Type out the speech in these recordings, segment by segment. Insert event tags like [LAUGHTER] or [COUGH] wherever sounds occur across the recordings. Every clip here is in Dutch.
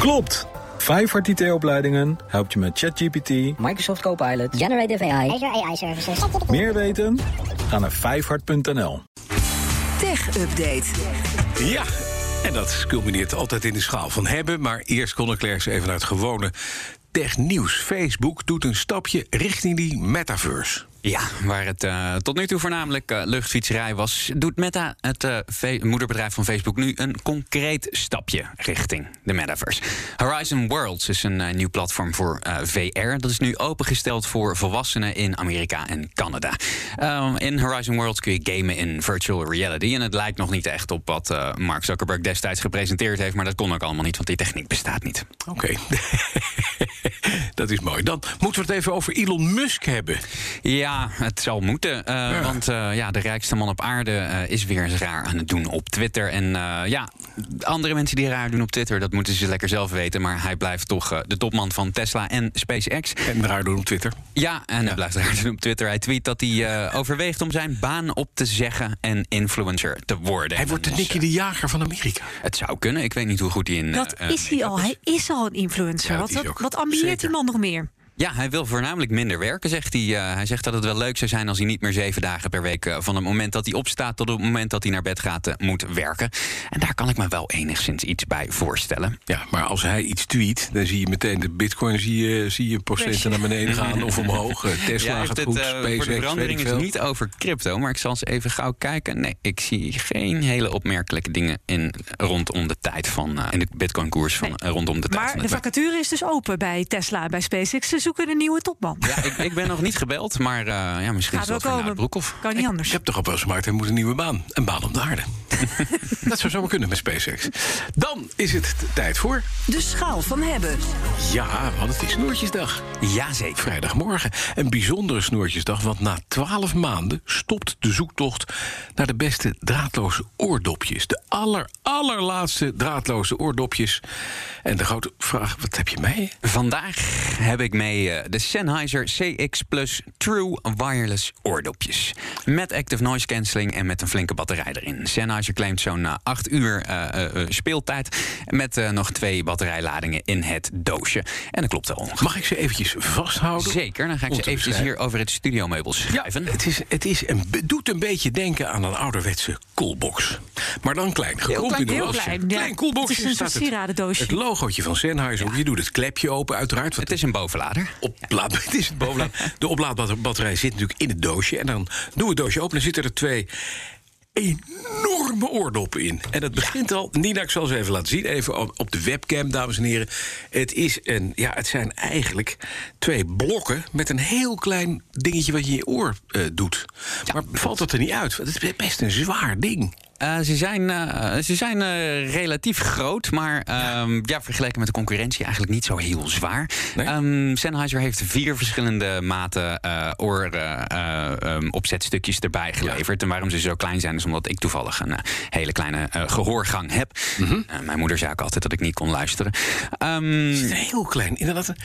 Klopt! Vijfhart IT-opleidingen helpt je met ChatGPT, Microsoft Copilot, Generative AI, Azure AI Services. meer weten? Ga naar vijfhart.nl. Tech Update. Ja, en dat culmineert altijd in de schaal van hebben. Maar eerst kon ik even naar het gewone technieuws. Facebook doet een stapje richting die metaverse. Ja, waar het uh, tot nu toe voornamelijk uh, luchtfietserij was, doet Meta, het uh, moederbedrijf van Facebook, nu een concreet stapje richting de metaverse. Horizon Worlds is een nieuw platform voor VR. Dat is nu opengesteld voor volwassenen in Amerika en Canada. in Horizon Worlds kun je gamen in virtual reality. En het lijkt nog niet echt op wat Mark Zuckerberg destijds gepresenteerd heeft, maar dat kon ook allemaal niet, want die techniek bestaat niet. Oké. [LAUGHS] [LAUGHS] dat is mooi. Dan moeten we het even over Elon Musk hebben. Ja, het zal moeten. Uh, ja. Want uh, ja, de rijkste man op aarde uh, is weer eens raar aan het doen op Twitter. En ja, andere mensen die raar doen op Twitter, dat moeten ze lekker zelf weten. Maar hij blijft toch de topman van Tesla en SpaceX. En raar doen op Twitter. Ja, en ja. hij blijft raar doen op Twitter. Hij tweet dat hij overweegt om zijn baan op te zeggen en influencer te worden. Hij wordt de Nicky de Jager van Amerika. Het zou kunnen. Ik weet niet hoe goed hij in. Dat is hij al. Hij is al een influencer. wat, wat, wat ambieert die man nog meer? Ja, hij wil voornamelijk minder werken, zegt hij. Uh, hij zegt dat het wel leuk zou zijn als hij niet meer zeven dagen per week... Uh, van het moment dat hij opstaat tot het moment dat hij naar bed gaat, uh, moet werken. En daar kan ik me wel enigszins iets bij voorstellen. Ja, maar als hij iets tweet, dan zie je meteen de bitcoin... zie je, zie je procenten naar beneden gaan [LAUGHS] of omhoog. Tesla ja, gaat het, goed, SpaceX, Voor de verandering is niet over crypto, maar ik zal eens even gauw kijken. Nee, ik zie geen hele opmerkelijke dingen in, rondom de tijd van... in de bitcoin-koers van nee. rondom de tijd maar van de vacature is dus open bij Tesla bij SpaceX. Ze zoeken een nieuwe topman. Ja, ik, ik, ben nog niet gebeld, maar uh, ja, misschien Gaat is dat wel voor Broekhoff. Kan niet anders. Ik heb toch op wel gemaakt, hij moet een nieuwe baan. Een baan op de aarde. [LAUGHS] dat zou zomaar kunnen met SpaceX. Dan is het tijd voor... De schaal van hebben. Ja, want het is Snoertjesdag. Jazeker. Vrijdagmorgen. Een bijzondere Snoertjesdag, want na twaalf maanden... stopt de zoektocht naar de beste draadloze oordopjes. De aller, allerlaatste draadloze oordopjes. En de grote vraag, wat heb je mee? Vandaag heb ik mee uh, de Sennheiser CX Plus True Wireless oordopjes. Met active noise cancelling en met een flinke batterij erin. Sennheiser claimt zo'n uh, 8 uur uh, speeltijd. Met nog twee batterijladingen in het doosje. En dat klopt wel. Mag ik ze eventjes vasthouden? Zeker, dan ga ik ze eventjes hier over het studiomeubel schrijven. Ja, het is, het is een, doet een beetje denken aan een ouderwetse coolbox. Maar dan klein. Heel klein, heel klein. Klein ja. coolboxje. Het is een sieradendoosje. Het logootje van Sennheiser. Ja. Je doet het klepje open uiteraard. Het is een bovenlader. Het [LAUGHS] is het. De oplaadbatterij zit natuurlijk in het doosje. En dan doen we het doosje open en zitten er twee enorme oordoppen in. En het begint al, Nina, ik zal ze even laten zien. Even op de webcam, dames en heren. Het, is een, ja, het zijn eigenlijk twee blokken met een heel klein dingetje wat je in je oor uh, doet. Ja. Maar valt dat er niet uit? Het is best een zwaar ding. Uh, ze zijn, uh, ze zijn uh, relatief groot, maar um, ja, vergeleken met de concurrentie eigenlijk niet zo heel zwaar. Nee? Um, Sennheiser heeft vier verschillende maten oor um, opzetstukjes erbij geleverd. Ja. En waarom ze zo klein zijn, is omdat ik toevallig een hele kleine gehoorgang heb. Mm -hmm. mijn moeder zei ook altijd dat ik niet kon luisteren. het is heel klein, inderdaad een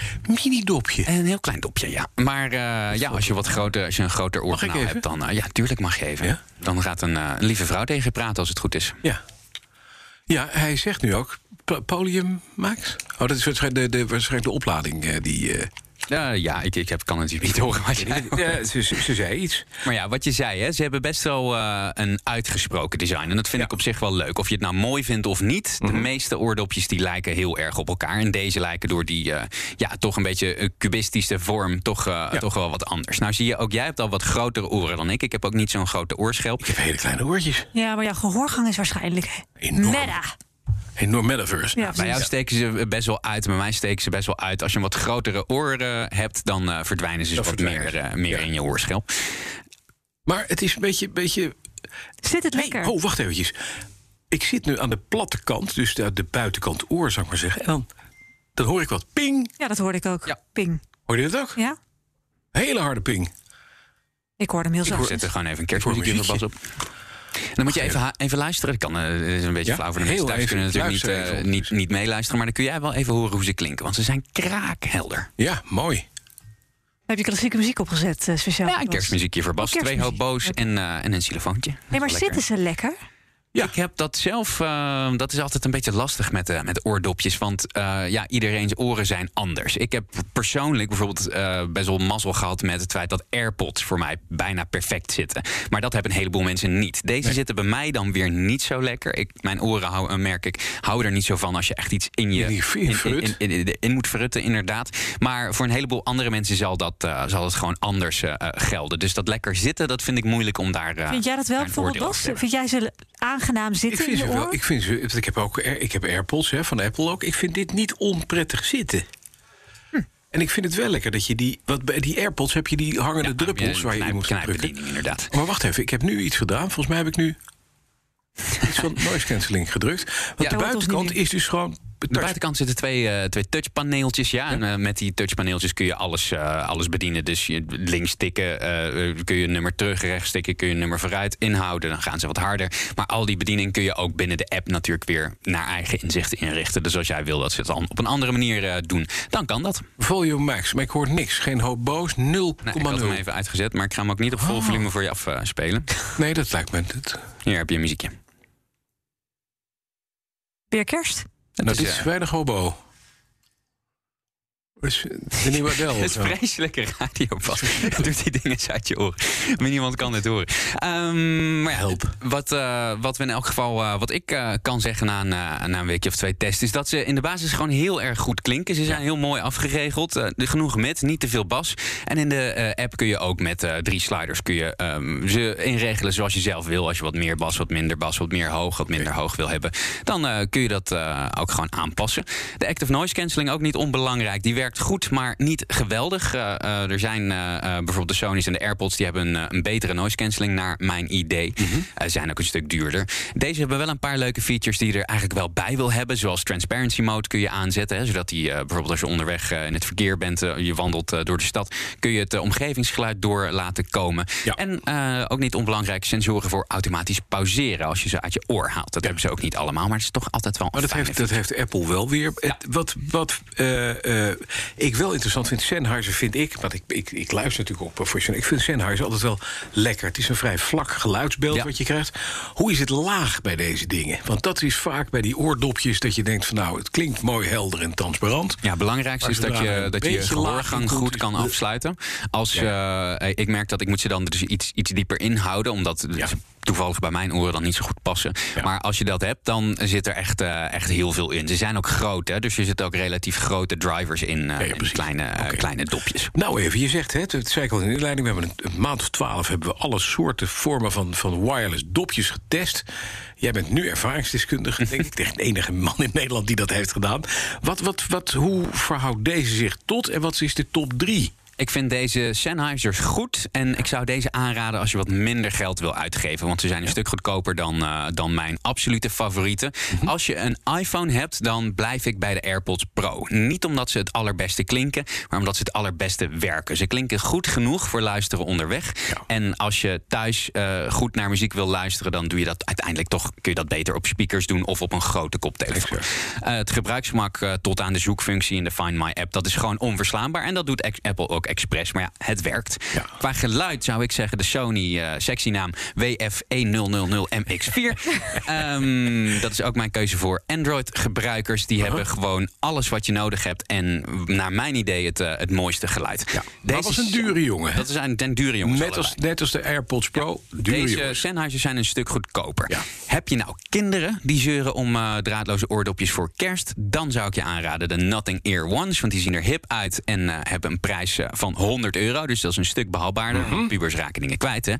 mini-dopje. Een heel klein dopje, ja. Maar ja, als je, wat groter, als je een groter oorkanaal hebt, dan ja, tuurlijk mag je even. Ja? Dan gaat een, een lieve vrouw tegen je praten als het goed is. Ja. Ja, hij zegt nu ook Polium Max. Oh, dat is waarschijnlijk de, de, waarschijnlijk de oplading uh, die. Uh... Ja, ik, ik heb, kan het niet horen wat je ja, ze, ze, zei iets. Maar ja, wat je zei, hè, ze hebben best wel uh, een uitgesproken design. En dat vind ja. ik op zich wel leuk. Of je het nou mooi vindt of niet. Mm -hmm. De meeste oordopjes die lijken heel erg op elkaar. En deze lijken door die uh, ja, toch een beetje cubistische vorm toch, ja. toch wel wat anders. Nou zie je ook, jij hebt al wat grotere oren dan ik. Ik heb ook niet zo'n grote oorschelp. Ik heb hele kleine oortjes. Ja, maar jouw gehoorgang is waarschijnlijk Enorm. meta. Enorm metaverse. Ja, bij jou steken ze best wel uit. Bij mij steken ze best wel uit. Als je een wat grotere oren hebt, dan uh, verdwijnen ze wat verdwijnen. meer, uh, meer ja. in je oorschelp. Maar het is een beetje. beetje... Zit het lekker? Hey, oh, wacht eventjes. Ik zit nu aan de platte kant, dus de, de buitenkant oor, zou ik maar zeggen. En dan, dan hoor ik wat ping. Ja, dat hoorde ik ook. Ja. Ping. Hoor je dat ook? Ja. Hele harde ping. Ik hoorde hem heel zacht. Ik zet er gewoon even een kerstmuziekje van op. Dan moet je even, even luisteren. Dat kan, uh, is een beetje ja? flauw voor de mensen thuis. kunnen natuurlijk niet, uh, niet, niet meeluisteren. Maar dan kun jij wel even horen hoe ze klinken. Want ze zijn kraakhelder. Ja, mooi. Heb je klassieke muziek opgezet, uh, speciaal? Ja, een kerstmuziekje voor Bas. Twee hoop boos en, uh, en een xylofoontje. Nee, maar zitten ze lekker? Ja. Ik heb dat zelf, uh, dat is altijd een beetje lastig met, uh, met oordopjes. Want uh, ja, iedereen's oren zijn anders. Ik heb persoonlijk bijvoorbeeld best wel mazzel gehad met het feit dat AirPods voor mij bijna perfect zitten. Maar dat hebben een heleboel mensen niet. Deze zitten bij mij dan weer niet zo lekker. Ik, mijn oren hou, merk ik, houden er niet zo van als je echt iets in je in, in, in, in, moet verrutten, inderdaad. Maar voor een heleboel andere mensen zal dat, zal het gewoon anders gelden. Dus dat lekker zitten, dat vind ik moeilijk om daar. vind jij dat wel bijvoorbeeld, Bas? Vind jij ze aangenaam zitten? Ik vind ze wel. Ik, vind ze, ik heb ook ik heb AirPods hè, van Apple ook. Ik vind dit niet onprettig zitten. Hm. En ik vind het wel lekker dat je die. Wat bij die AirPods heb je die hangende druppels waar je in moet drukken. Inderdaad. Maar wacht even, ik heb nu iets gedaan. Volgens mij heb ik nu [LAUGHS] iets van noise cancelling gedrukt. Want de buitenkant is dus gewoon de buitenkant zitten twee, uh, twee touchpaneeltjes. Ja, en uh, met die touchpaneeltjes kun je alles, uh, alles bedienen. Dus je, links tikken, kun je een nummer terug, rechts tikken, kun je een nummer vooruit inhouden. Dan gaan ze wat harder. Maar al die bediening kun je ook binnen de app natuurlijk weer naar eigen inzichten inrichten. Dus als jij wil dat ze het dan op een andere manier doen, dan kan dat. Volume max, maar ik hoor niks. Geen hoop boos, 0,0. Nee, ik had hem even uitgezet, maar ik ga hem ook niet op vol oh. volume voor je afspelen. nee, dat lijkt me... Het. Hier heb je een muziekje. Weer kerst? Dat, is, is weinig hobo. De nieuwe [LAUGHS] Adele. Het is vreselijke radio pas. [LAUGHS] Doet die dingen uit je oren. Maar niemand kan dit horen. Um, maar ja, Help. Wat, uh, wat we in elk geval, uh, wat ik uh, kan zeggen na, na een weekje of twee tests, is dat ze in de basis gewoon heel erg goed klinken. Ze zijn heel mooi afgeregeld. genoeg met, niet te veel bas. En in de app kun je ook met drie sliders kun je, um, ze inregelen zoals je zelf wil. Als je wat meer bas, wat minder bas, wat meer hoog, wat minder hoog wil hebben, dan kun je dat ook gewoon aanpassen. De active noise cancelling ook niet onbelangrijk. Die werkt goed, maar niet geweldig. Uh, uh, er zijn uh, bijvoorbeeld de Sony's en de AirPods... die hebben een, een betere noise cancelling naar mijn idee. Mm -hmm. zijn ook een stuk duurder. Deze hebben wel een paar leuke features die je er eigenlijk wel bij wil hebben. Zoals transparency mode kun je aanzetten. Hè, zodat die bijvoorbeeld als je onderweg in het verkeer bent... je wandelt door de stad... kun je het omgevingsgeluid door laten komen. Ja. En ook niet onbelangrijk, sensoren voor automatisch pauzeren... als je ze uit je oor haalt. Dat ja. hebben ze ook niet allemaal, maar het is toch altijd wel... Maar dat heeft, dat heeft Apple wel weer. Ja. Wat, wat ik wel interessant vind, Sennheiser vind ik... want ik, ik, ik luister natuurlijk ook professioneel... ik vind Sennheiser altijd wel lekker. Het is een vrij vlak geluidsbeeld wat je krijgt. Hoe is het laag bij deze dingen? Want dat is vaak bij die oordopjes dat je denkt van... nou, het klinkt mooi helder en transparant. Ja, belangrijkste is dat je, dat je gehoorgang goed, goed kan afsluiten. Als ja. uh, ik merk dat ik moet ze dan dus iets, iets dieper inhouden... omdat ja toevallig bij mijn oren dan niet zo goed passen. Maar als je dat hebt, dan zit er echt, uh, echt heel veel in. Ze zijn ook groot, hè, dus er zitten ook relatief grote drivers in, uh, ja, in kleine, okay. kleine dopjes. Nou even, je zegt, hè, het zei ik al in de inleiding... we hebben een, een, maand of twaalf hebben we alle soorten vormen van, van wireless dopjes getest. Jij bent nu ervaringsdeskundige, denk ik, [LAUGHS] de enige man in Nederland die dat heeft gedaan. Wat, wat, wat, hoe verhoudt deze zich tot en wat is de top drie? Ik vind deze Sennheisers goed. En ik zou deze aanraden als je wat minder geld wil uitgeven. Want ze zijn een stuk goedkoper dan, uh, dan mijn absolute favorieten. Mhm. Als je een iPhone hebt, dan blijf ik bij de AirPods Pro. Niet omdat ze het allerbeste klinken, maar omdat ze het allerbeste werken. Ze klinken goed genoeg voor luisteren onderweg. Ja. En als je thuis uh, goed naar muziek wil luisteren, dan doe je dat uiteindelijk toch. Kun je dat beter op speakers doen of op een grote koptelefoon. Uh, het gebruiksgemak tot aan de zoekfunctie in de Find My app, dat is gewoon onverslaanbaar. En dat doet Apple ook expres. Maar ja, het werkt. Qua geluid zou ik zeggen de Sony uh, sectienaam WF1000MX4. um, dat is ook mijn keuze voor Android-gebruikers. Die uh -huh. hebben gewoon alles wat je nodig hebt. En naar mijn idee het, uh, het mooiste geluid. Ja. Deze dat was een dure jongen. Dat is een, een dure jongen. Net als, net als de AirPods Pro. Ja, deze Sennheisers zijn een stuk goedkoper. Ja. Heb je nou kinderen die zeuren om uh, draadloze oordopjes voor kerst? Dan zou ik je aanraden de Nothing Ear Ones. Want die zien er hip uit en uh, hebben een prijs van 100 euro. Dus dat is een stuk behapbaarder. Mm -hmm. Pubers raken dingen kwijt. Hè?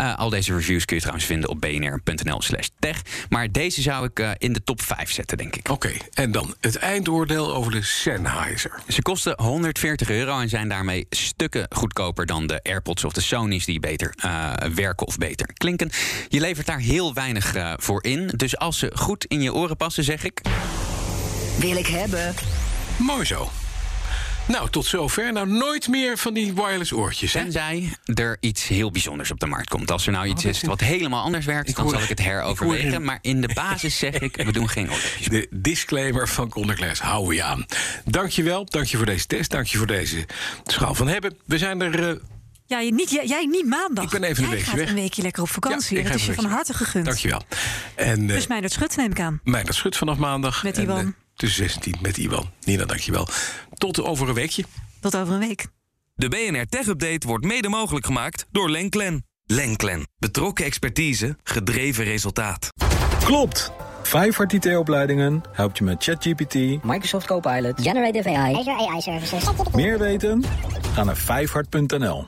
Uh, al deze reviews kun je trouwens vinden op bnr.nl slash tech. Maar deze zou ik uh, in de top 5 zetten, denk ik. Oké, okay. en dan het eindoordeel over de Sennheiser. Ze kosten 140 euro en zijn daarmee stukken goedkoper dan de AirPods of de Sony's die beter uh, werken of beter klinken. Je levert daar heel weinig voor in. Dus als ze goed in je oren passen, zeg ik. Wil ik hebben. Mooi zo. Nou, tot zover. Nou, nooit meer van die wireless oortjes. Tenzij er iets heel bijzonders op de markt komt. Als er nou iets oh, is wat helemaal anders werkt, ik dan hoor, zal ik het heroverwegen. Maar in de basis zeg ik, we doen geen oortjes. De disclaimer van Conderglass houden we je aan. Dankjewel, dank je voor deze test, dank je voor deze schaal van hebben. We zijn er... Uh, Ja, je niet, jij, jij niet maandag. Ik ben even een jij weekje gaat weg. een weekje lekker op vakantie. Ja, dat ga is je van harte gegund. Dankjewel. En Dus uh, Meijnerd Schut neem ik aan. Meijnerd Schut vanaf maandag. Met En, Iwan. Tussen 16 met Iwan. Nina, dankjewel. Tot over een weekje. Tot over een week. De BNR Tech Update wordt mede mogelijk gemaakt door Lenklen. Lenklen. Betrokken expertise, gedreven resultaat. Klopt! Vijfhart IT-opleidingen helpt je met ChatGPT. Microsoft Copilot. Generative AI. Azure AI Services. Meer weten? Ga naar vijfhart.nl.